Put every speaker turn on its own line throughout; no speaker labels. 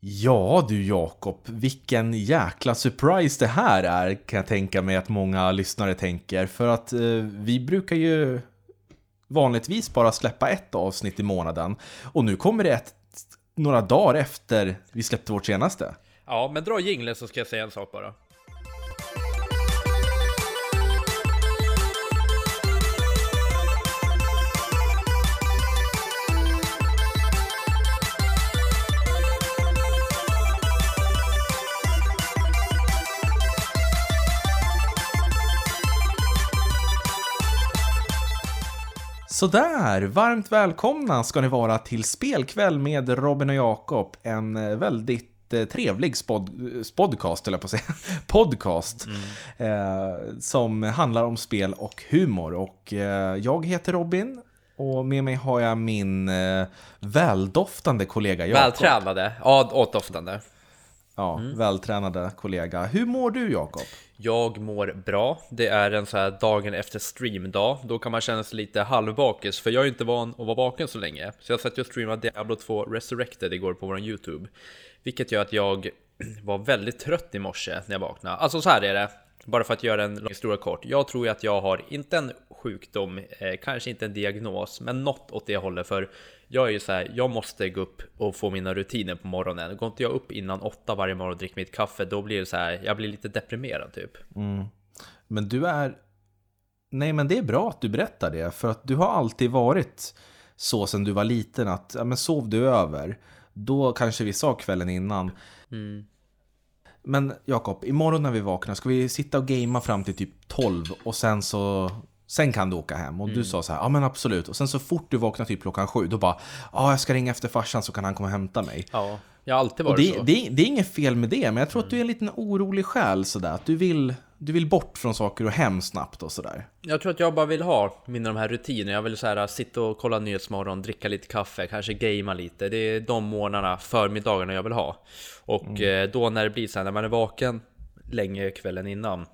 Ja du Jakob, vilken jäkla surprise det här är kan jag tänka mig att många lyssnare tänker. För att eh, vi brukar ju vanligtvis bara släppa ett avsnitt i månaden. Och nu kommer det ett några dagar efter vi släppte vårt senaste.
Ja, men dra jingeln så ska jag säga en sak bara.
Sådär, varmt välkomna ska ni vara till spelkväll med Robin och Jakob. En eh, väldigt eh, trevlig spod, podcast, eller på att säga, podcast. Mm. Eh, som handlar om spel och humor. Och eh, jag heter Robin. Och med mig har jag min eh, väldoftande kollega Jakob.
Vältränade, ja åtdoftande.
Ja, mm. vältränade kollega. Hur mår du Jakob?
Jag mår bra. Det är en så här dagen efter streamdag. Då kan man känna sig lite halvbakis, för jag är inte van att vara vaken så länge. Så jag satt och streamade Diablo 2 Resurrected igår på vår YouTube. Vilket gör att jag var väldigt trött i morse när jag vaknade. Alltså så här är det. Bara för att göra en lång historia kort. Jag tror att jag har, inte en sjukdom, eh, kanske inte en diagnos, men något åt det hållet. För jag är ju så här, jag måste gå upp och få mina rutiner på morgonen. Går inte jag upp innan åtta varje morgon och dricker mitt kaffe, då blir det så här, jag blir lite deprimerad typ.
Mm. Men du är... Nej, men det är bra att du berättar det, för att du har alltid varit så sedan du var liten att, ja men sov du över, då kanske vi sa kvällen innan. Mm. Men Jakob, imorgon när vi vaknar, ska vi sitta och gamea fram till typ 12 och sen så Sen kan du åka hem. Och mm. du sa så här, ja men absolut. Och sen så fort du vaknar typ klockan sju, då bara, ja jag ska ringa efter farsan så kan han komma och hämta mig.
Ja, jag har alltid varit
och det,
så.
Det, det är inget fel med det, men jag tror mm. att du är en liten orolig själ sådär. Att du vill, du vill bort från saker och hem snabbt och sådär.
Jag tror att jag bara vill ha mina de här rutinerna. Jag vill så här, sitta och kolla Nyhetsmorgon, dricka lite kaffe, kanske gamea lite. Det är de morgnarna, förmiddagarna jag vill ha. Och mm. Eh, då när det blir så här, när man är vaken länge kvällen innan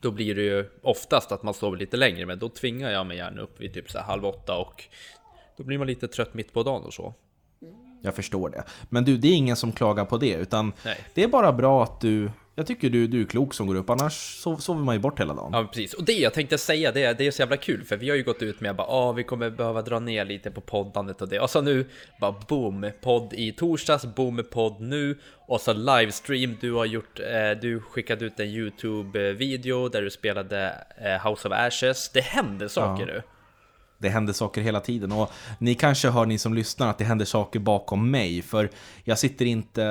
då blir det ju oftast att man sover lite längre, men då tvingar jag mig gärna upp vid typ så halv åtta och då blir man lite trött mitt på dagen och så.
Jag förstår det. Men du, det är ingen som klagar på det, utan Nej. det är bara bra att du jag tycker du, du är klok som går upp, annars sover man ju bort hela dagen.
Ja, precis. Och det jag tänkte säga, det, det är så jävla kul, för vi har ju gått ut med att ah, vi kommer behöva dra ner lite på poddandet och det. Och så nu, bara boom, podd i torsdags, boom, podd nu. Och så livestream, du har gjort, eh, du skickade ut en YouTube-video där du spelade eh, House of Ashes. Det händer saker ja. nu
det händer saker hela tiden. Och ni kanske hör, ni som lyssnar, att det händer saker bakom mig. För jag sitter inte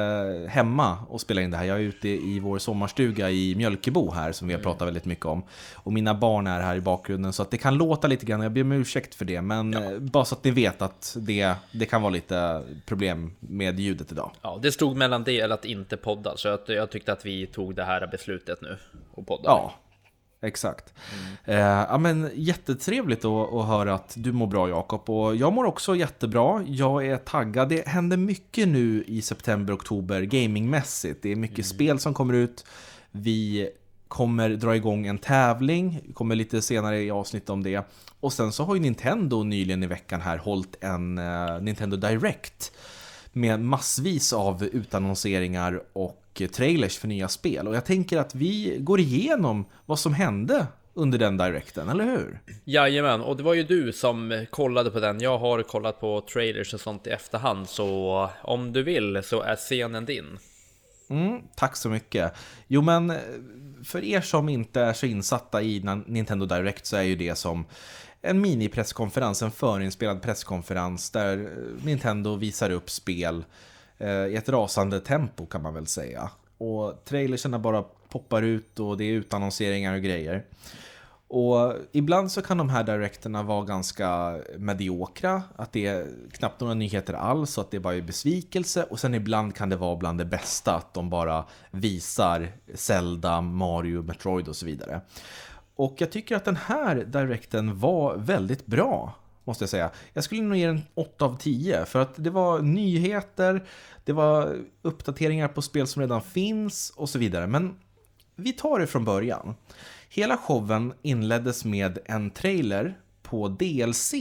hemma och spelar in det här. Jag är ute i vår sommarstuga i Mjölkebo här, som vi har mm. pratat väldigt mycket om. Och mina barn är här i bakgrunden, så att det kan låta lite grann. Jag ber om ursäkt för det, men ja. Eh, bara så att ni vet att det, det kan vara lite problem med ljudet idag.
Ja, det stod mellan det eller att inte podda, så jag, jag tyckte att vi tog det här beslutet nu och podda.
Ja, Exakt. Mm. Eh, ja, men jättetrevligt att, att höra att du mår bra Jakob. Och jag mår också jättebra. Jag är taggad. Det händer mycket nu i september, oktober gamingmässigt. Det är mycket mm. spel som kommer ut. Vi kommer dra igång en tävling. kommer lite senare i avsnitt om det. Och sen så har ju Nintendo nyligen i veckan här hållit en uh, Nintendo Direct. Med massvis av utannonseringar och trailers för nya spel. Och jag tänker att vi går igenom vad som hände under den directen, eller hur?
Jajamän, och det var ju du som kollade på den. Jag har kollat på trailers och sånt i efterhand, så om du vill så är scenen din.
Mm, tack så mycket. Jo men, för er som inte är så insatta i Nintendo Direct så är ju det som en mini-presskonferens, en förinspelad presskonferens där Nintendo visar upp spel eh, i ett rasande tempo kan man väl säga. Och trailersen bara poppar ut och det är utannonseringar och grejer. Och ibland så kan de här directerna vara ganska mediokra, att det är knappt några nyheter alls, och att det bara är besvikelse. Och sen ibland kan det vara bland det bästa, att de bara visar Zelda, Mario, Metroid och så vidare. Och jag tycker att den här directen var väldigt bra måste jag säga. Jag skulle nog ge den 8 av 10 för att det var nyheter, det var uppdateringar på spel som redan finns och så vidare. Men vi tar det från början. Hela showen inleddes med en trailer på DLC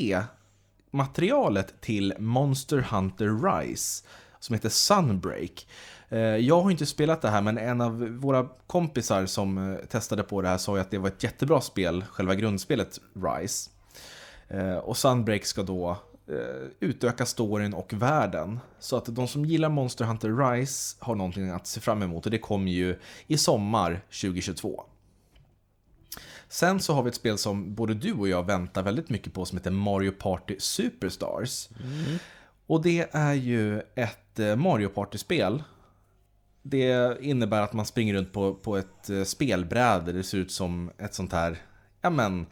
materialet till Monster Hunter Rise. som heter Sunbreak. Eh, jag har inte spelat det här, men en av våra kompisar som eh, testade på det här sa ju att det var ett jättebra spel, själva grundspelet Rise. Eh, och Sunbreak ska då utöka storyn och världen. Så att de som gillar Monster Hunter Rise har någonting att se fram emot och det kommer ju i sommar 2022. Sen så har vi ett spel som både du och jag väntar väldigt mycket på som heter Mario Party Superstars. Mm. Och det är ju ett Mario Party-spel det innebär att man springer runt på, på ett eh, spelbräde. Det ser ut som ett sånt här, ja men,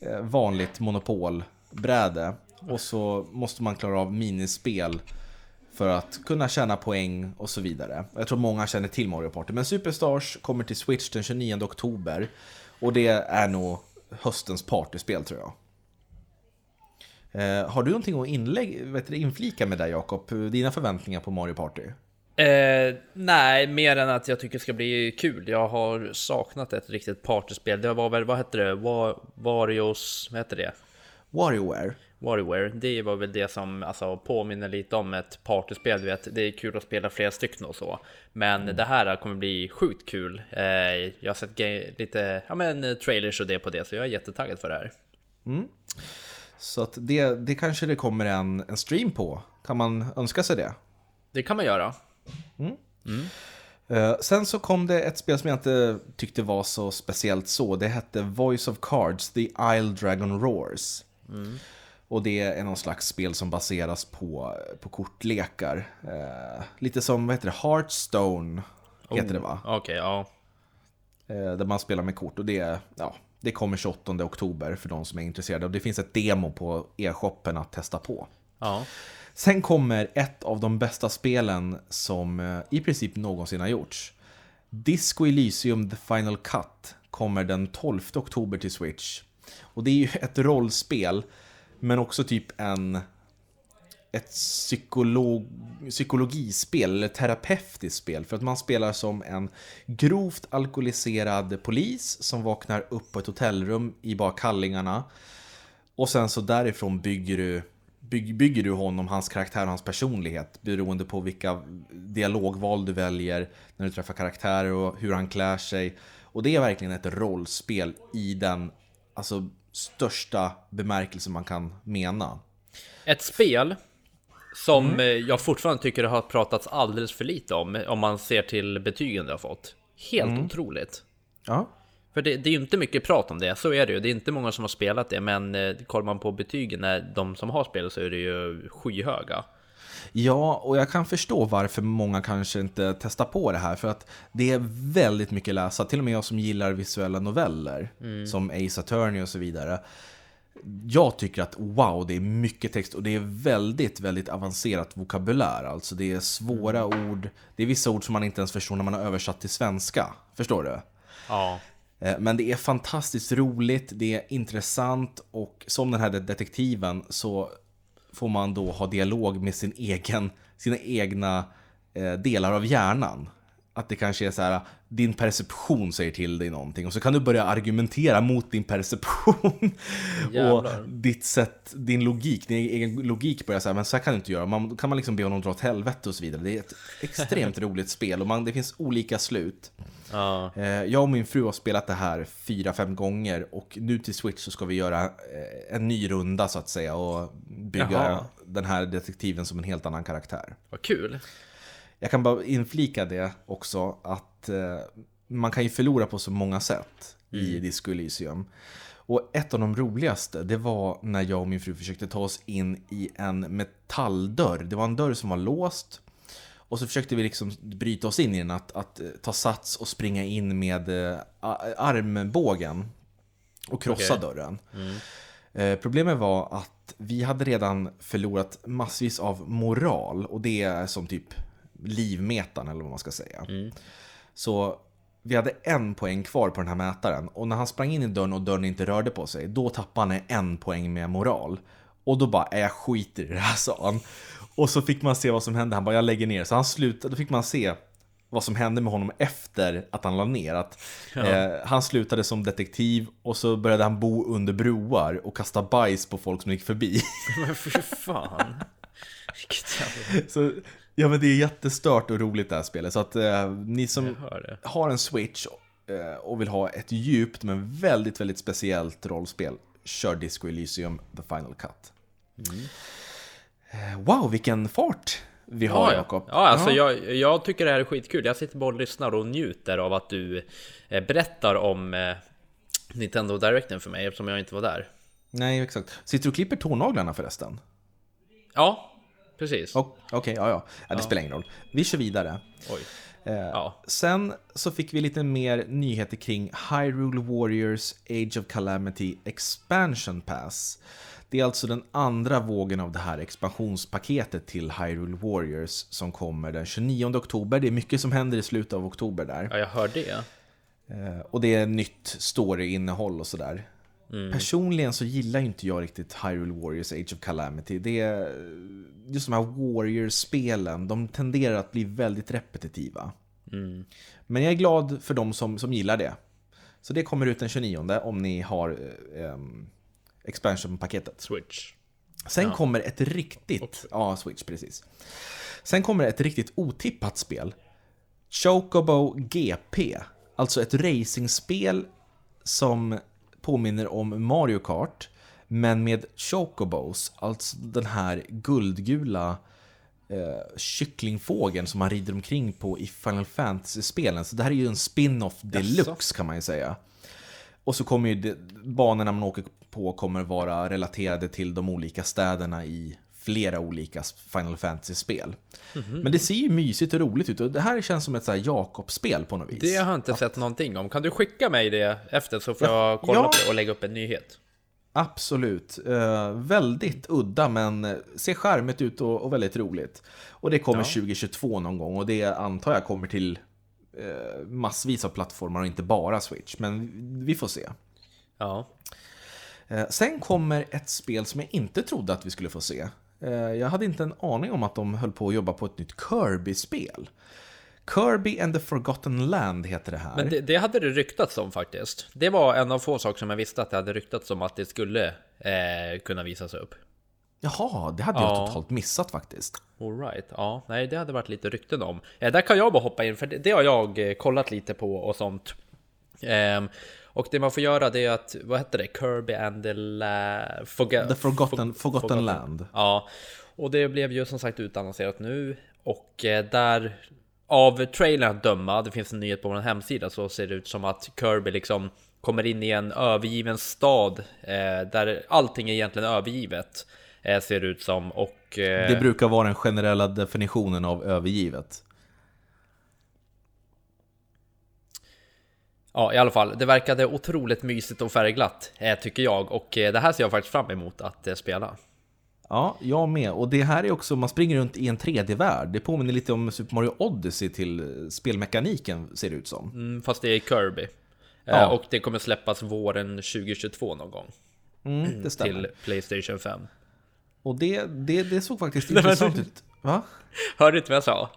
eh, vanligt monopolbräde. Och så måste man klara av minispel för att kunna tjäna poäng och så vidare. Jag tror många känner till Mario Party. Men Superstars kommer till Switch den 29 oktober. Och det är nog höstens partyspel tror jag. Eh, har du någonting att inlägg, vet du, inflika med där Jakob? Dina förväntningar på Mario Party?
Eh, nej, mer än att jag tycker det ska bli kul. Jag har saknat ett riktigt partyspel. Det var väl, vad hette det? Var, Varios, vad hette det?
WarioWare.
WarioWare, det var väl det som alltså, påminner lite om ett partyspel. Du vet, det är kul att spela flera stycken och så. Men mm. det här kommer bli sjukt kul. Eh, jag har sett lite ja, men, trailers och det på det, så jag är jättetaggad för det här.
Mm. Så att det, det kanske det kommer en, en stream på. Kan man önska sig det?
Det kan man göra.
Mm. Mm. Uh, sen så kom det ett spel som jag inte tyckte var så speciellt så. Det hette Voice of Cards, The Isle Dragon Roars. Mm. Och det är någon slags spel som baseras på, på kortlekar. Uh, lite som, vad heter det, Hearthstone heter oh, det va?
Okej, okay, ja.
Uh, där man spelar med kort och det, ja, det kommer 28 oktober för de som är intresserade. Och det finns ett demo på e-shoppen att testa på.
Ja.
Sen kommer ett av de bästa spelen som eh, i princip någonsin har gjorts. Disco Elysium The Final Cut kommer den 12 oktober till Switch. Och det är ju ett rollspel, men också typ en ett psykolog, psykologispel, eller terapeutiskt spel. För att man spelar som en grovt alkoholiserad polis som vaknar upp på ett hotellrum i bara kallingarna. Och sen så därifrån bygger du bygger du honom, hans karaktär och hans personlighet beroende på vilka dialogval du väljer när du träffar karaktärer och hur han klär sig. Och det är verkligen ett rollspel i den alltså, största bemärkelse man kan mena.
Ett spel som mm. jag fortfarande tycker har pratats alldeles för lite om, om man ser till betygen det har fått. Helt mm. otroligt.
Ja.
För det, det är ju inte mycket prat om det, så är det ju. Det är inte många som har spelat det, men eh, kollar man på betygen, de som har spelat så är det ju skyhöga.
Ja, och jag kan förstå varför många kanske inte testar på det här. För att det är väldigt mycket läsa, till och med jag som gillar visuella noveller, mm. som Ace Attorney och så vidare. Jag tycker att wow, det är mycket text och det är väldigt, väldigt avancerat vokabulär. Alltså det är svåra mm. ord, det är vissa ord som man inte ens förstår när man har översatt till svenska. Förstår du?
Ja.
Eh, men det är fantastiskt roligt, det är intressant och som den här detektiven så får man då ha dialog med sin egen, sina egna eh, delar av hjärnan. Att det kanske är så här, din perception säger till dig någonting och så kan du börja argumentera mot din perception. och ditt sätt, din logik, din egen logik börjar säga men så här kan du inte göra. Man, kan man liksom be honom dra åt helvete och så vidare. Det är ett extremt roligt spel och man, det finns olika slut.
Ja.
Eh, jag och min fru har spelat det här fyra, fem gånger och nu till Switch så ska vi göra eh, en ny runda så att säga och bygga Jaha. den här detektiven som en helt annan karaktär.
Vad kul!
Jag kan bara inflika det också att eh, man kan ju förlora på så många sätt mm. i Disco Elysium. Och ett av de roligaste, det var när jag och min fru försökte ta oss in i en metalldörr. Det var en dörr som var låst. Och så försökte vi liksom bryta oss in i den, att, att eh, ta sats och springa in med eh, armbågen och krossa okay. dörren. Mm. Eh, problemet var att vi hade redan förlorat massvis av moral och det är som typ livmetaren eller vad man ska säga. Mm. Så vi hade en poäng kvar på den här mätaren och när han sprang in i dörren och dörren inte rörde på sig, då tappade han en poäng med moral. Och då bara, jag skiter i det här sa han. Och så fick man se vad som hände, han bara, jag lägger ner. Så han slutade, då fick man se vad som hände med honom efter att han la ner. Att, ja. eh, han slutade som detektiv och så började han bo under broar och kasta bajs på folk som gick förbi.
Men fy fan.
så Ja men det är jättestört och roligt det här spelet. Så att eh, ni som har en Switch eh, och vill ha ett djupt men väldigt, väldigt speciellt rollspel, kör Disco Elysium The Final Cut. Eh, Wow, vilken fart vi har
Ja, ja.
Jakob.
ja alltså Jag, jag tycker det här är skitkul. Jag sitter bara och lyssnar och njuter av att du eh, berättar om eh, Nintendo Directen för mig eftersom jag inte var där.
Nej, exakt. Sitter du och klipper tånaglarna förresten?
Ja, precis.
Oh, Okej, ja, ja. ja. Det spelar ingen roll. Vi kör vidare.
Oj.
Eh,
Ja.
Sen så fick vi lite mer nyheter kring Hyrule Warriors Age of Calamity Expansion Pass. Det är alltså den andra vågen av det här expansionspaketet till Hyrule Warriors som kommer den 29 oktober. Det är mycket som händer i slutet av oktober där.
Ja, jag hör det.
Eh, Och det är nytt story-innehåll och sådär. Personligen så gillar ju inte jag riktigt Hyrule Warriors Age of Calamity. Det är just de här Warriors-spelen, de tenderar att bli väldigt repetitiva. Men jag är glad för de som, som gillar det. Så det kommer ut den 29 om ni har eh, em, expansion-paketet.
Switch.
Sen kommer ett riktigt... Ja, Switch, precis. Sen kommer ett riktigt otippat spel. Chocobo GP. Alltså ett racingspel som påminner om Mario Kart. Men med Chocobos, alltså den här guldgula eh, kycklingfågeln som man rider omkring på i Final Fantasy-spelen. Så det här är ju en spin-off deluxe kan man ju säga. Och så kommer ju det, banorna man åker på kommer vara relaterade till de olika städerna i flera olika Final Fantasy-spel. Men det ser ju mysigt och roligt ut och det här känns som ett Jakob-spel på något vis.
Det har jag inte sett någonting om. Kan du skicka mig det efter så får jag kolla
Ja.
på det och lägga upp en nyhet?
Absolut. Eh, väldigt udda men ser charmigt ut och, och väldigt roligt. Och det kommer
Ja.
2022 någon gång och det antar jag kommer till eh, massvis av plattformar och inte bara Switch. Men vi får se.
Ja.
Eh, Sen kommer ett spel som jag inte trodde att vi skulle få se. Eh, Jag hade inte en aning om att de höll på att jobba på ett nytt Kirby-spel. Kirby and the Forgotten Land heter det här.
Men det, det hade det ryktats om faktiskt. Det var en av få saker som jag visste att det hade ryktats om att det skulle eh, kunna visas upp.
Jaha, det hade jag
Ja.
totalt missat faktiskt.
Alright, ja, nej det hade varit lite rykten om. Eh, där kan jag bara hoppa in, för det, det har jag eh, kollat lite på och sånt. Ehm, och det man får göra det är att, vad heter det? Kirby and the la... Forga-
The Forgotten,
For-
Forgotten Land.
Ja, och det blev ju som sagt utannonserat nu och eh, där av trailern att döma, det finns en nyhet på vår hemsida, så ser det ut som att Kirby liksom kommer in i en övergiven stad eh, där allting är egentligen övergivet. Eh, ser det ut som och... Eh,
Det brukar vara den generella definitionen av övergivet.
Ja, i alla fall. Det verkade otroligt mysigt och färgglatt, eh, tycker jag. Och eh, det här ser jag faktiskt fram emot att eh, spela.
Ja, jag med. Och det här är också, man springer runt i en 3D-värld. Det påminner lite om Super Mario Odyssey till spelmekaniken, ser det ut som.
Mm, fast det är Kirby.
Ja.
Och det kommer släppas våren 2022 någon gång.
Mm, det stämmer.
Till Playstation 5.
Och det, det, det såg faktiskt intressant ut. Va?
Hörde du inte vad jag sa?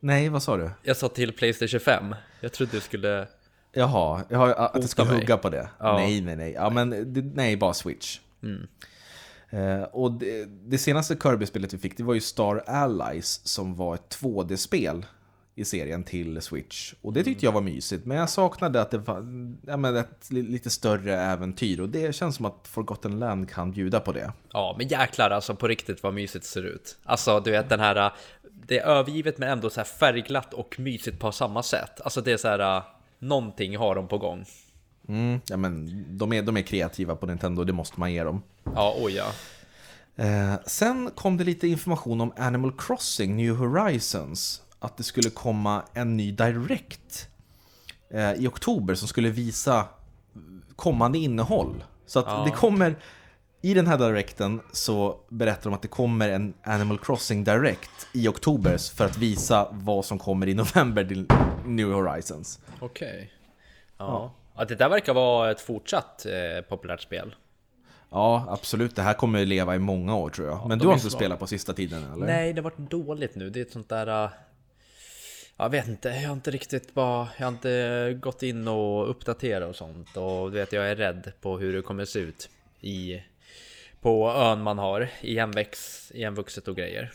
Nej, vad sa du?
Jag sa till Playstation 5. Jag trodde du skulle...
Jaha, jag har, att jag ska hugga på det?
Ja.
Nej, nej, nej. Ja, men nej, bara Switch. Eh, och det, det senaste Kirby-spelet vi fick, det var ju Star Allies som var ett 2D-spel i serien till Switch. Och det tyckte jag var mysigt, men jag saknade att det var ja, men ett li- lite större äventyr. Och det känns som att Forgotten Land kan bjuda på det.
Ja, men jäklar alltså på riktigt vad mysigt det ser ut. Alltså, du vet den här... Det är övergivet men ändå så här färgglatt och mysigt på samma sätt. Alltså det är så här... Någonting har de på gång.
Mm, ja, men de, är, de är kreativa på Nintendo, det måste man ge dem.
Ja, oj ja.
Eh, sen kom det lite information om Animal Crossing New Horizons. Att det skulle komma en ny Direct eh, i oktober som skulle visa kommande innehåll. Så att
Ja.
det kommer, i den här Directen så berättar de att det kommer en Animal Crossing Direct i oktober för att visa vad som kommer i november New Horizons.
Okej. Ja. ja, det där verkar vara ett fortsatt eh, populärt spel.
Ja, absolut. Det här kommer leva i många år tror jag. Men
de
du har inte
smart.
spelat på sista tiden eller?
Nej, det har varit dåligt nu. Det är ett sånt där... äh, Jag vet inte, jag har inte riktigt bara... Jag har inte gått in och uppdaterat och sånt. Och du vet, jag är rädd på hur det kommer se ut i... På ön man har, igenväx, igenvuxet och grejer.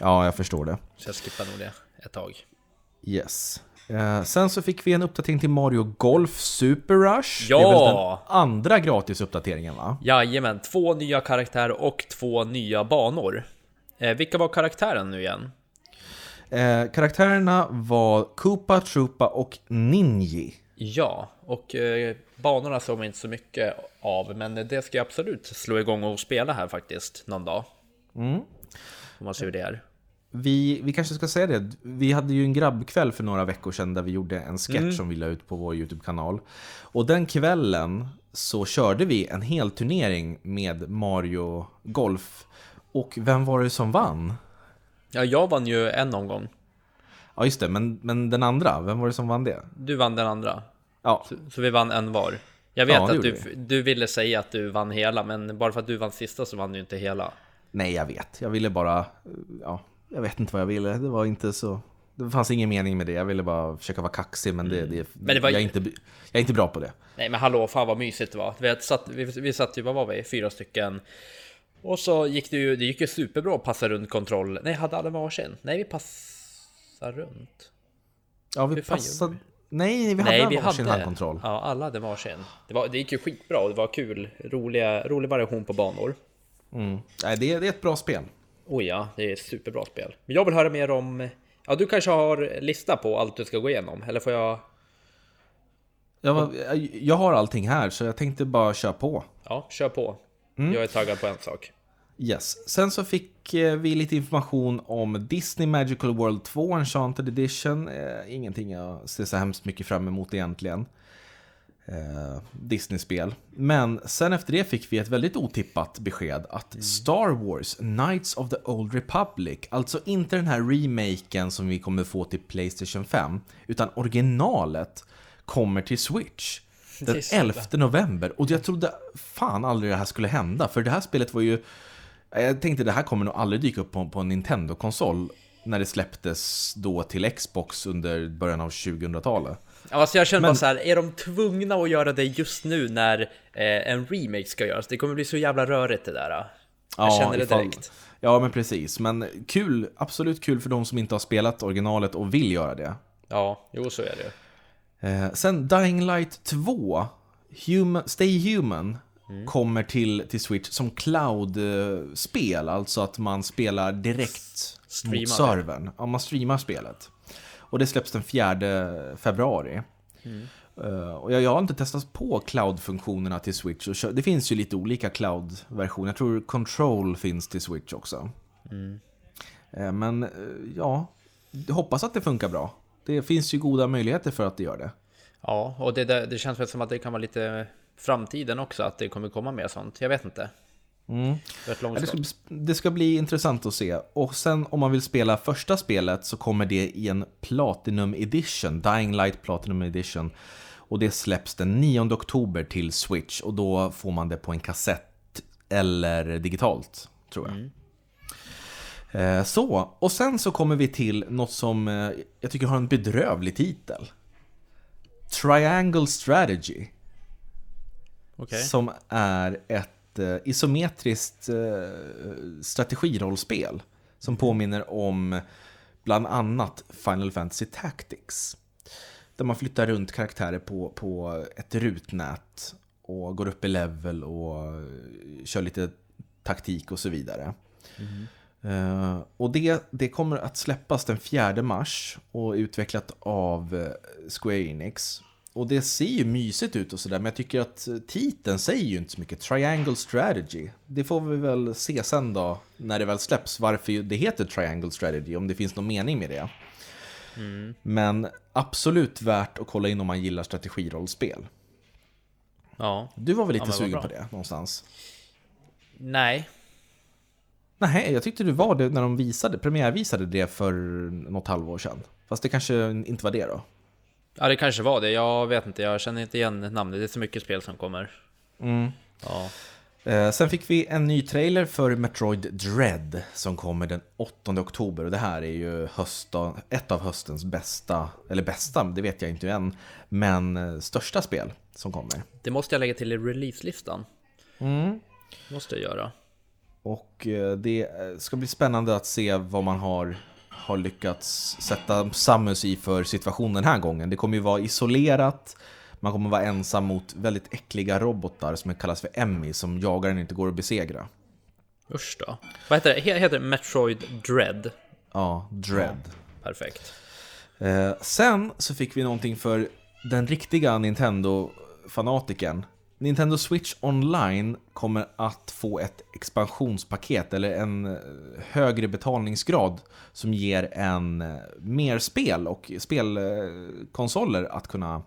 Ja, jag förstår det.
Så jag skippar nog det ett tag.
Yes. Eh, sen så fick vi en uppdatering till Mario Golf Super Rush.
Ja!
Det är väl den andra gratisuppdateringen va?
Jajamän, två nya karaktärer och två nya banor. Eh, vilka var karaktärerna nu igen?
Eh, karaktärerna var Koopa, Troopa och Ninji.
Ja, och eh, banorna såg man inte så mycket av, men det ska jag absolut slå igång och spela här faktiskt någon dag.
Mm.
Om man ser hur det är.
Vi, vi kanske ska säga det, vi hade ju en grabbkväll för några veckor sedan där vi gjorde en sketch som vi la ut på vår YouTube-kanal. Och den kvällen så körde vi en hel turnering med Mario Golf. Och vem var det som vann?
Ja, jag vann ju en omgång.
Ja just det, men, men den andra, vem var det som vann det?
Du vann den andra.
Ja,
Så, så vi vann en var. Jag vet
Ja,
att du, du ville säga att du vann hela, men bara för att du vann sista så vann du inte hela.
nej jag vet. Jag ville bara, ja, jag vet inte vad jag ville. Det var inte så... Det fanns ingen mening med det, jag ville bara försöka vara kaxig men det, det,
Men det var-
jag, är inte, jag är inte bra på det.
Nej men hallå, fan vad mysigt det var. Vi, satt, vi, vi satt ju, vad var vi, fyra stycken. Och så gick det ju, det gick ju superbra att passa runt kontroll. Nej, hade alla varsin? Nej, vi passade runt.
Ja, vi passade... Nej, vi hade
Nej, vi
varsin
hade.
handkontroll.
Ja, alla hade varsin. Det, var, det gick ju skitbra och det var kul. Roliga, rolig variation på banor.
Mm. Nej, det, det är ett bra spel.
Oh ja, det är ett superbra spel. Men jag vill höra mer om... Ja, du kanske har lista på allt du ska gå igenom? Eller får jag...
Jag, var- jag har allting här så jag tänkte bara köra på.
Ja, kör på.
Mm.
Jag är taggad på en sak.
Yes. Sen så fick eh, vi lite information om Disney Magical World 2 Enchanted Edition. Eh, ingenting jag ser så hemskt mycket fram emot egentligen. Eh, Disney-spel. Men sen efter det fick vi ett väldigt otippat besked att Star Wars Knights of the Old Republic, alltså inte den här remaken som vi kommer få till Playstation 5, utan originalet kommer till Switch. Den
är så
11 november. Och jag trodde fan aldrig det här skulle hända. För det här spelet var ju... Jag tänkte det här kommer nog aldrig dyka upp på, på en Nintendo-konsol. När det släpptes då till Xbox under början av 2000-talet.
Ja, Alltså jag känner
Men-
bara så här, är de tvungna att göra det just nu när eh, en remake ska göras? Det kommer bli så jävla rörigt det där. Jag känner det
ifall-
direkt.
Ja, men precis. Men kul, absolut kul för de som inte har spelat originalet och vill göra det.
Ja, jo så är det.
Eh, sen Dying Light 2, Human, Stay Human,
Mm.
kommer till, till Switch som cloud-spel. Alltså att man spelar direkt
Streamar
mot servern. Ja, man streamar spelet. Och det släpps den 4 februari.
Mm.
Och jag, jag har inte testat på cloud-funktionerna till Switch. Det finns ju lite olika cloud-versioner. Jag tror Control finns till Switch också.
Mm.
Eh, men eh, ja, jag hoppas att det funkar bra. Det finns ju goda möjligheter för att det gör det.
Ja, och det, det, det känns väl som att det kan vara lite framtiden också, att det kommer komma mer sånt. Jag vet inte.
Mm.
Det
ska, det ska bli intressant att se. Och sen om man vill spela första spelet så kommer det i en Platinum Edition, Dying Light Platinum Edition. Och det släpps den 9 oktober till Switch och då får man det på en kassett eller digitalt, tror jag. Eh, Så, och sen så kommer vi till något som eh, jag tycker har en bedrövlig titel. Triangle Strategy.
Okej.
Som är ett eh, isometriskt eh, strategirollspel. Som påminner om bland annat Final Fantasy Tactics. Där man flyttar runt karaktärer på, på ett rutnät och går upp i level och kör lite taktik och så vidare. Eh, och det, det kommer att släppas den 4 mars och är utvecklat av eh, Square Enix. Och det ser ju mysigt ut och sådär, men jag tycker att titeln säger ju inte så mycket. Triangle Strategy. Det får vi väl se sen då, när det väl släpps, varför det heter Triangle Strategy, om det finns någon mening med det. Men absolut värt att kolla in om man gillar strategirollspel.
Ja.
Du var väl
Ja,
lite
vad
sugen på det någonstans?
Nej.
Nej, jag tyckte du var det när de visade, premiärvisade det för något halvår sedan. Fast det kanske inte var det då?
Ja, det kanske var det. Jag vet inte. Jag känner inte igen namnet. Det är så mycket spel som kommer.
Mm.
Ja.
Eh, sen fick vi en ny trailer för Metroid Dread som kommer den 8 oktober. Och det här är ju hösta, ett av höstens bästa, eller bästa, det vet jag inte än, men eh, största spel som kommer.
Det måste jag lägga till i releaselistan.
Mm.
Måste jag göra.
Och eh, det ska bli spännande att se vad man har, har lyckats sätta Samus i för situation den här gången. Det kommer ju vara isolerat, man kommer vara ensam mot väldigt äckliga robotar som kallas för Emmy, som jagaren inte går att besegra.
Usch då. Vad heter det? Heter det Metroid Dread?
Ja, Dread. Ja,
perfekt.
Eh, sen så fick vi någonting för den riktiga Nintendo-fanatiken. Nintendo Switch Online kommer att få ett expansionspaket eller en eh, högre betalningsgrad som ger en eh, mer spel och spelkonsoler att kunna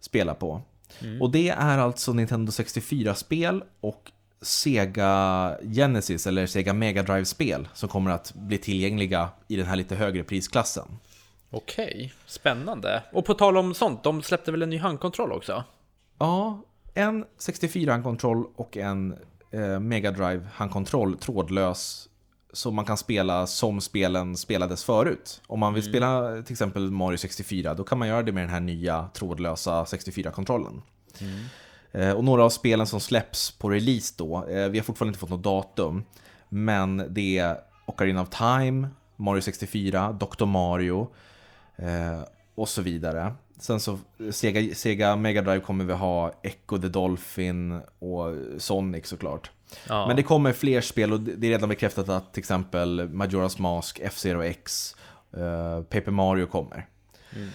spela på. Mm. Och det är alltså Nintendo 64-spel och Sega Genesis eller Sega Mega Drive-spel som kommer att bli tillgängliga i den här lite högre prisklassen.
Okej, spännande. Och på tal om sånt, de släppte väl en ny handkontroll också?
Ja, en 64-handkontroll och en eh, Mega Drive handkontroll trådlös så man kan spela som spelen spelades förut. Om man vill mm. spela till exempel Mario 64 då kan man göra det med den här nya trådlösa 64-kontrollen. Mm. Eh, och några av spelen som släpps på release då, eh, vi har fortfarande inte fått något datum, men det är Ocarina of Time, Mario 64, Dr. Mario eh, och så vidare. Sen så Sega, Sega Mega Drive kommer vi ha Echo the Dolphin och Sonic såklart. Ja. Men det kommer fler spel och det är redan bekräftat att till exempel Majora's Mask, F-Zero X, uh, Paper Mario kommer. Mm.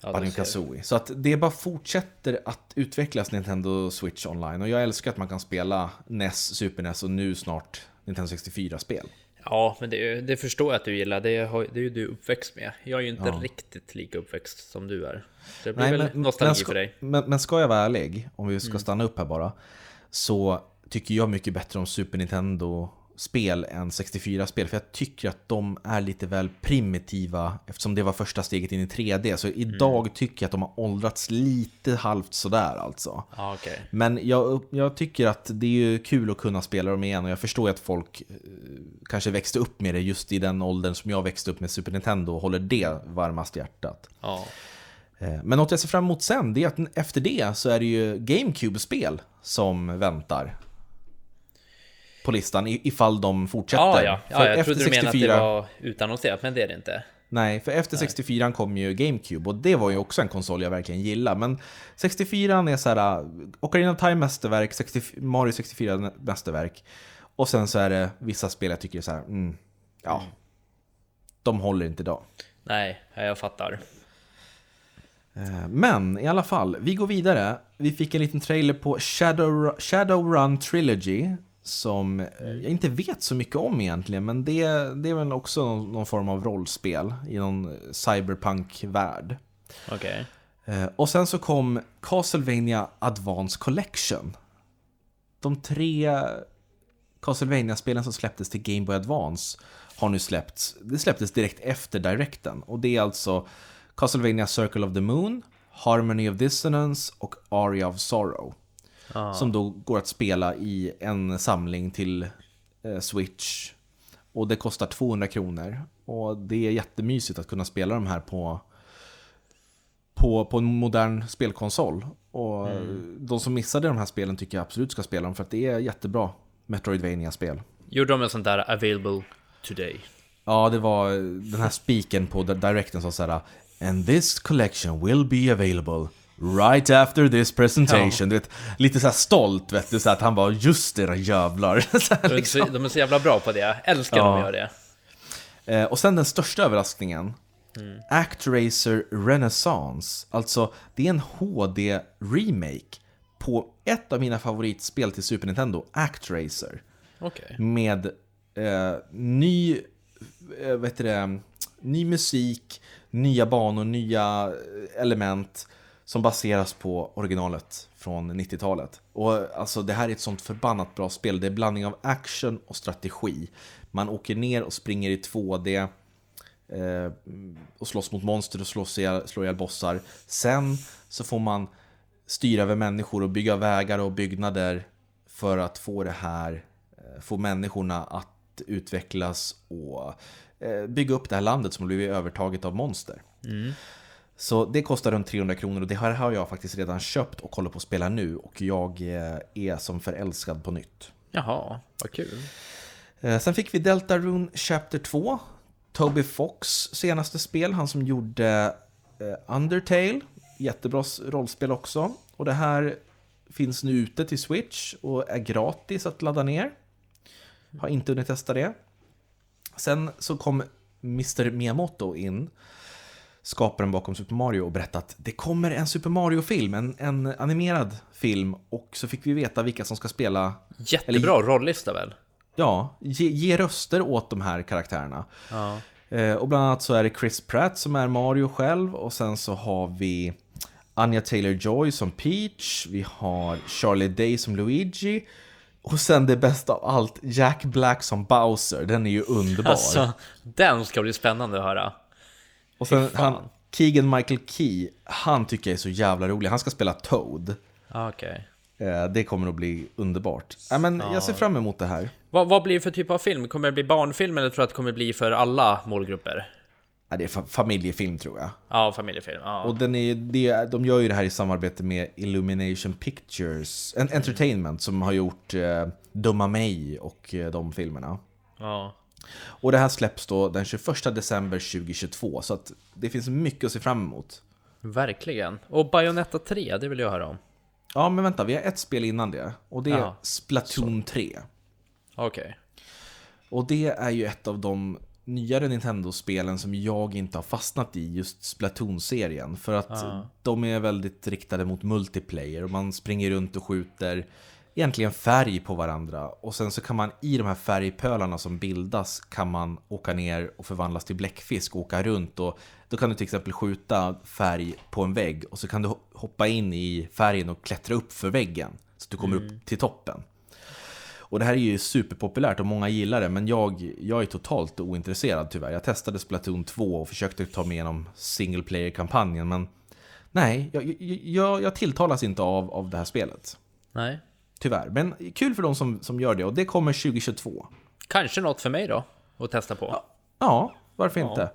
Ja, Kazooie. Så att det bara fortsätter att utvecklas Nintendo Switch online. Och jag älskar att man kan spela NES, Super NES och nu snart Nintendo 64-spel.
Ja, men det, det, förstår jag att du gillar. Det, har, det är ju du uppväxt med. Jag är ju inte ja. riktigt lika uppväxt som du är. det blir Nej, väl men, nostalgi
men ska,
för dig.
Men, men ska jag vara ärlig, om vi ska mm. stanna upp här bara, så tycker jag mycket bättre om Super Nintendo spel än 64-spel. För jag tycker att de är lite väl primitiva eftersom det var första steget in i 3D. Så idag mm. tycker jag att de har åldrats lite halvt sådär alltså.
Ah, okay.
Men jag, jag tycker att det är kul att kunna spela dem igen och jag förstår att folk eh, kanske växte upp med det just i den åldern som jag växte upp med Super Nintendo och håller det varmast i hjärtat.
Ah.
Men något jag ser fram emot sen, det är att efter det så är det ju GameCube-spel som väntar på listan ifall de fortsätter.
Ja, ja. ja jag trodde 64... du menade att det var utannonserat, men det är det inte.
Nej, för efter 64 kom ju GameCube och det var ju också en konsol jag verkligen gillar. Men 64 är så här, äh, Ocarina of Time mästerverk, 60, Mario 64 mästerverk. Och sen så är det vissa spel jag tycker är så här, mm, ja, de håller inte idag.
Nej, jag fattar.
Eh, men i alla fall, vi går vidare. Vi fick en liten trailer på Shadow, Shadowrun Trilogy som jag inte vet så mycket om egentligen, men det, det är väl också någon, någon form av rollspel i någon cyberpunk-värld.
Okej.
Okay. Eh, och sen så kom Castlevania Advance Collection. De tre Castlevania-spelen som släpptes till Game Boy Advance har nu släppts. Det släpptes direkt efter Directen. Och det är alltså Castlevania Circle of the Moon, Harmony of Dissonance och Aria of Sorrow. Ah. Som då går att spela i en samling till eh, Switch. Och det kostar 200 kronor. Och det är jättemysigt att kunna spela de här på, på, på en modern spelkonsol. Och mm. de som missade de här spelen tycker jag absolut ska spela dem för att det är jättebra metroidvania spel
Gjorde de en sån där available today?
Ja, det var den här spiken på directen som sa And this collection will be available Right after this presentation, ja. vet, lite så stolt vet du, så att han var just det jävlar.
så liksom. De är så jävla bra på det, jag älskar ja. när de gör det.
Eh, och sen den största överraskningen, mm. ActRacer Renaissance. Alltså, det är en HD-remake på ett av mina favoritspel till Super Nintendo, ActRacer.
Okay.
Med eh, ny, eh, vet det, ny musik, nya banor, nya element som baseras på originalet från 90-talet. Och alltså det här är ett sånt förbannat bra spel. Det är blandning av action och strategi. Man åker ner och springer i 2D eh, och slåss mot monster och slåss ihjäl, slår ihjäl bossar. Sen så får man styra över människor och bygga vägar och byggnader för att få det här, eh, få människorna att utvecklas och eh, bygga upp det här landet som har blivit övertaget av monster.
Mm.
Så det kostar runt 300 kronor och det här har jag faktiskt redan köpt och håller på att spela nu och jag eh, är som förälskad på nytt.
Jaha, vad kul.
Eh, Sen fick vi Deltarune Chapter 2. Toby Fox senaste spel, han som gjorde eh, Undertale. Jättebra rollspel också. Och det här finns nu ute till Switch och är gratis att ladda ner. Har inte hunnit testa det. Sen så kom Mr Miyamoto in, skaparen bakom Super Mario, och berättade att det kommer en Super Mario-film, en, en animerad film. Och så fick vi veta vilka som ska spela
Jättebra rollista väl?
Ja, ge, ge röster åt de här karaktärerna.
Ja.
Eh, och bland annat så är det Chris Pratt som är Mario själv och sen så har vi Anya Taylor-Joy som Peach, vi har Charlie Day som Luigi och sen det bästa av allt, Jack Black som Bowser, den är ju underbar.
Alltså, den ska bli spännande att höra.
Och sen han, Keegan Michael Key, han tycker jag är så jävla rolig, han ska spela Toad.
Ah, Okej.
Eh, det kommer att bli underbart. Ja, men Jag ser fram emot det här.
Vad, vad blir det för typ av film? Kommer det bli barnfilm eller tror du att det kommer bli för alla målgrupper?
Ja, det är fa- familjefilm tror jag.
Ja, familjefilm. Ja.
Och den är, det, de gör ju det här i samarbete med Illumination Pictures en, Entertainment som har gjort eh, Dumma mig och eh, de filmerna.
ja.
Och det här släpps då den 21 december 2022 så att det finns mycket att se fram emot.
Verkligen. Och Bayonetta 3, det vill jag höra om.
Ja, men vänta, vi har ett spel innan det och det är
Ja.
Splatoon 3.
Okej.
Och det är ju ett av de nyare Nintendo-spelen som jag inte har fastnat i, just Splatoon-serien. För att de är väldigt riktade mot multiplayer och man springer runt och skjuter egentligen färg på varandra. Och sen så kan man i de här färgpölarna som bildas kan man åka ner och förvandlas till bläckfisk och åka runt. Och då kan du till exempel skjuta färg på en vägg och så kan du hoppa in i färgen och klättra upp för väggen. Så att du kommer upp till toppen. Och det här är ju superpopulärt och många gillar det, men jag, jag är totalt ointresserad tyvärr. Jag testade Splatoon 2 och försökte ta mig igenom single player-kampanjen, men nej, jag, jag, jag, jag tilltalas inte av, av det här spelet.
Nej.
Tyvärr. Men kul för de som, som gör det, och det kommer 2022.
Kanske något för mig då? Att testa på.
Ja, varför
Ja.
inte?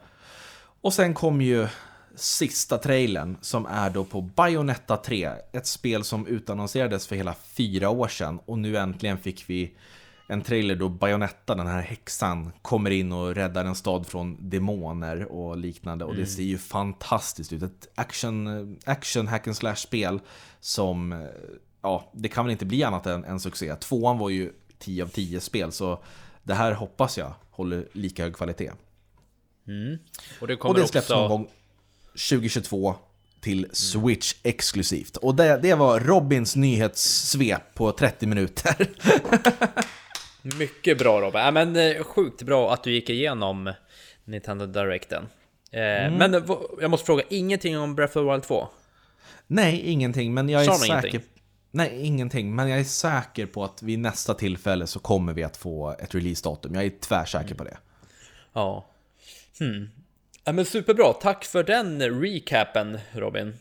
Och sen kom ju sista trailern som är då på Bayonetta 3. Ett spel som utannonserades för hela fyra år sedan och nu äntligen fick vi en trailer då Bayonetta, den här häxan, kommer in och räddar en stad från demoner och liknande. Och det ser ju fantastiskt ut. Ett action, action hack and slash spel som, eh, ja, det kan väl inte bli annat än en succé. Tvåan var ju 10 av 10 spel, så det här hoppas jag håller lika hög kvalitet.
Och det
Och
kommer
det släpps
också...
någon gång 2022 till Switch exklusivt. Och det, det var Robins nyhetssvep på 30 minuter.
Mycket bra Robin. Ja, men eh, sjukt bra att du gick igenom Nintendo Directen. Eh,
Mm.
Men jag måste fråga, ingenting om Breath of the Wild 2?
Nej, ingenting, men jag är säker...
ingenting?
Nej, ingenting, men jag är säker på att vid nästa tillfälle så kommer vi att få ett releasedatum. Jag är tvärsäker på det.
Ja. Hmm. Ja, men superbra, tack för den recapen Robin.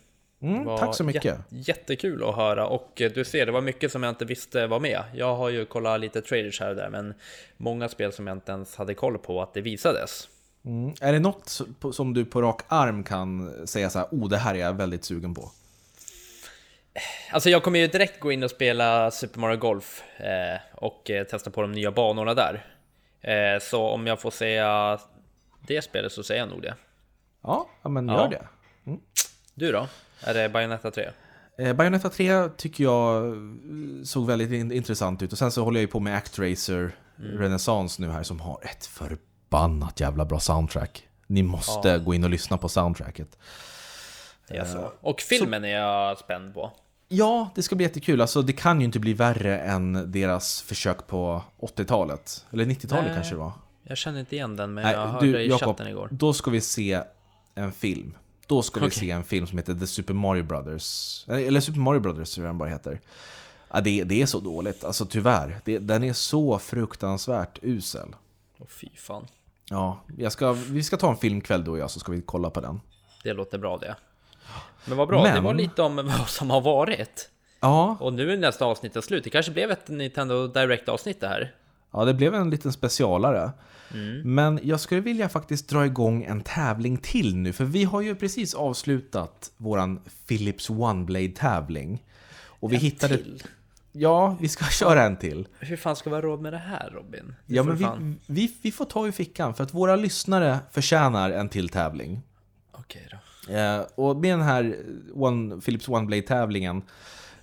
Mm, tack så mycket.
jät- jättekul att höra och eh, du ser, det var mycket som jag inte visste var med. Jag har ju kollat lite trailers här och där, men många spel som jag inte ens hade koll på att det visades.
Mm. Är det något som du på rak arm kan säga så här, oh, det här är jag väldigt sugen på?
Alltså jag kommer ju direkt gå in och spela Super Mario Golf eh, och eh, testa på de nya banorna där. Eh, så om jag får säga det spelet så säger jag nog det.
Ja, ja men
Ja.
gör det.
Du då? Är det Bayonetta 3?
Eh, Bayonetta 3 tycker jag såg väldigt in- intressant ut. Och sen så håller jag ju på med Actracer Renaissance nu här som har ett förbannat jävla bra soundtrack. Ni måste gå in och lyssna på soundtracket.
Alltså. Och filmen är jag spänd på.
Ja, det ska bli jättekul. Alltså, det kan ju inte bli värre än deras försök på 80-talet. Eller 90-talet
Nej.
kanske det var.
Jag känner inte igen den, men
Nej,
jag hörde
du,
i chatten igår.
då ska vi se en film. Då ska vi
Okej.
se en film som heter The Super Mario Brothers. Eller Super Mario Brothers, jag den bara heter. Ja, det, det är så dåligt, alltså tyvärr. Det, den är så fruktansvärt usel.
Åh fy fan.
Ja, ska, vi ska ta en filmkväll du och jag, så ska vi kolla på den.
Det låter bra det. Men vad bra, det
Men-
var lite om vad som har varit.
Ja,
Och nu är nästa avsnitt slut. Det kanske blev ett Nintendo Direct avsnitt det här.
ja det blev en liten specialare.
Mm.
Men jag skulle vilja faktiskt dra igång en tävling till nu, för vi har ju precis avslutat våran Philips One Blade tävling. Och vi hittade...
Till.
Ja, vi ska köra en till.
Hur fan ska vi ha råd med det här Robin? Det
Ja, men vi, vi, vi får ta i fickan för att våra lyssnare förtjänar en till tävling.
Okej då.
Eh, och med den här One, Philips One Blade-tävlingen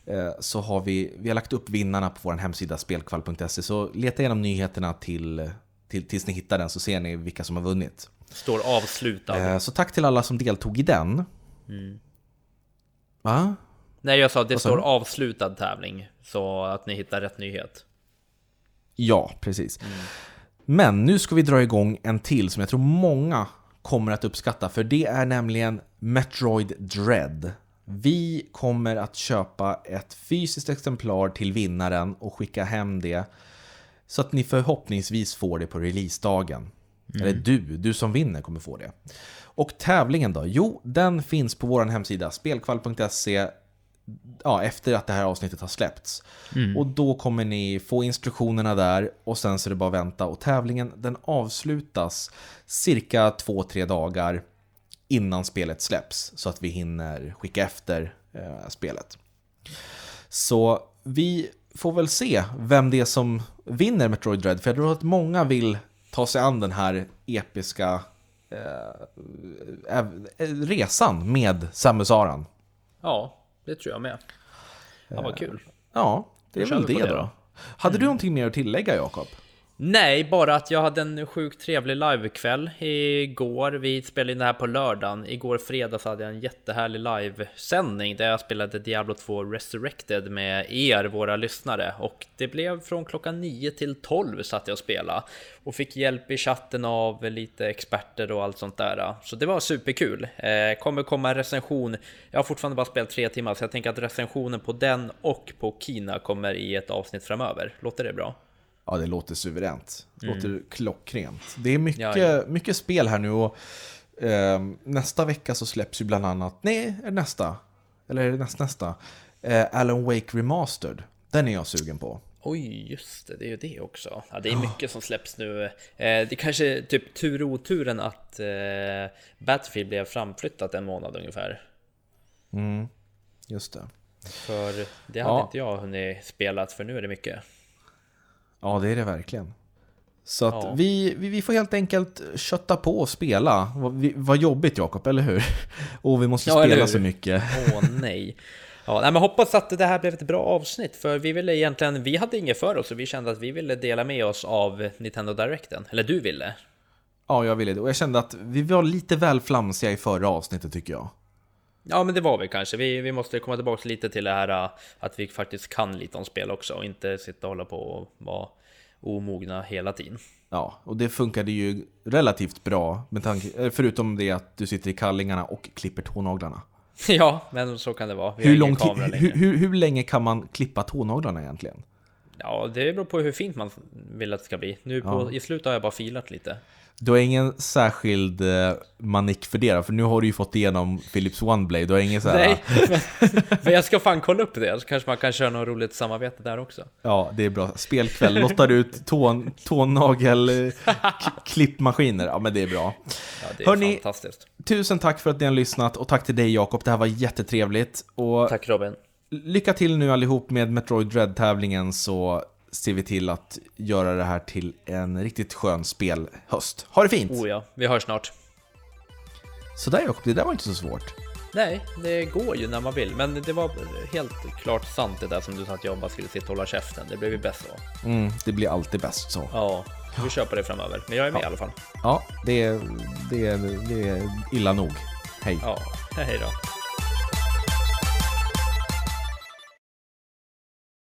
eh, så har vi, vi har lagt upp vinnarna på vår hemsida spelkvall.se. Så leta igenom nyheterna till, till, tills ni hittar den så ser ni vilka som har vunnit.
Står avslutad.
Eh, så tack till alla som deltog i den. Va?
Nej, jag sa att det står avslutad tävling. Så att ni hittar rätt nyhet.
Ja, precis. Men nu ska vi dra igång en till som jag tror många kommer att uppskatta. För det är nämligen Metroid Dread. Vi kommer att köpa ett fysiskt exemplar till vinnaren och skicka hem det. Så att ni förhoppningsvis får det på releasedagen. Eller du, du som vinner kommer få det. Och tävlingen då? Jo, den finns på vår hemsida spelkvall.se ja, efter att det här avsnittet har släppts. Och då kommer ni få instruktionerna där och sen så är det bara att vänta. Och tävlingen den avslutas cirka 2-3 dagar innan spelet släpps. Så att vi hinner skicka efter eh, spelet. Så vi får väl se vem det är som vinner Metroid Dread. För jag tror att många vill ta sig an den här episka eh, eh, resan med Samus Aran.
Ja, det tror jag med. Ja, vad kul.
Ja, det är väl det,
det
då.
då. Mm.
Hade du någonting mer att tillägga, Jakob?
Nej, bara att jag hade en sjukt trevlig livekväll igår. Vi spelade in det här på lördagen. Igår fredag så hade jag en jättehärlig livesändning där jag spelade Diablo 2 Resurrected med er, våra lyssnare. Och det blev från klockan 9 till 12 satt jag och spelade. Och fick hjälp i chatten av lite experter och allt sånt där. Så det var superkul. Eh, kommer komma en recension. Jag har fortfarande bara spelat tre timmar så jag tänker att recensionen på den och på Kina kommer i ett avsnitt framöver. Låter det bra?
Ja, det låter suveränt. Det låter klockrent. Det är mycket,
Mm. Ja, ja.
mycket spel här nu och eh, nästa vecka så släpps ju bland annat, nej, är det nästa? Eller är det näst, nästa? Eh, Alan Wake Remastered. Den är jag sugen på.
Oj, just det, det är ju det också. Ja, det är mycket som släpps nu. Eh, det är kanske typ tur och oturen att eh, Battlefield blev framflyttat en månad ungefär.
Just det.
För det hade
Ja.
inte jag hunnit spelat, för nu är det mycket.
Ja, det är det verkligen. Så att
Ja.
vi, vi, vi får helt enkelt kötta på och spela. Vad, vad jobbigt Jakob, eller hur? Och vi måste
Ja,
spela så mycket.
Åh nej. Ja, nej, men hoppas att det här blev ett bra avsnitt, för vi ville egentligen, vi hade inget för oss och vi kände att vi ville dela med oss av Nintendo Directen. Eller du ville?
Ja, jag ville det. Och jag kände att vi var lite väl flamsiga i förra avsnittet tycker jag.
Ja, men det var vi kanske. Vi, vi måste komma tillbaka lite till det här äh, att vi faktiskt kan lite om spel också och inte sitta och hålla på och vara omogna hela tiden.
Ja, och det funkade ju relativt bra, med tanke, eh, förutom det att du sitter i kallingarna och klipper tånaglarna.
Ja, men så kan det vara. Vi
Hur, lång hur, hur, hur länge kan man klippa tånaglarna egentligen?
Ja, det beror på hur fint man vill att det ska bli. Nu på, i slutet har jag bara filat lite.
Du har ingen särskild eh, manik för det? För nu har du ju fått igenom Philips OneBlade, du har ingen så här...
Nej, men, men jag ska fan kolla upp det, så kanske man kan köra något roligt samarbete där också.
Ja, det är bra. Spelkväll, lottar ut tån, tånagel eh, klippmaskiner. Ja, men det är bra.
Ja, det är
Hörni-
fantastiskt.
Tusen tack för att ni har lyssnat och tack till dig Jakob, det här var jättetrevligt. Och
Tack Robin.
Lycka till nu allihop med Metroid Dread-tävlingen så ser vi till att göra det här till en riktigt skön spelhöst. Ha det fint!
Oh ja, vi hörs snart.
Sådär Jakob, det där var inte så svårt.
Nej, det går ju när man vill, men det var helt klart sant det där som du sa att jag bara skulle sitta och hålla käften. Det blev ju bäst så.
Mm, det blir alltid bäst så.
Ja, vi på det framöver. Men jag är med i alla fall.
Ja, det är, det är, det är illa nog. Hej.
Ja, hej då.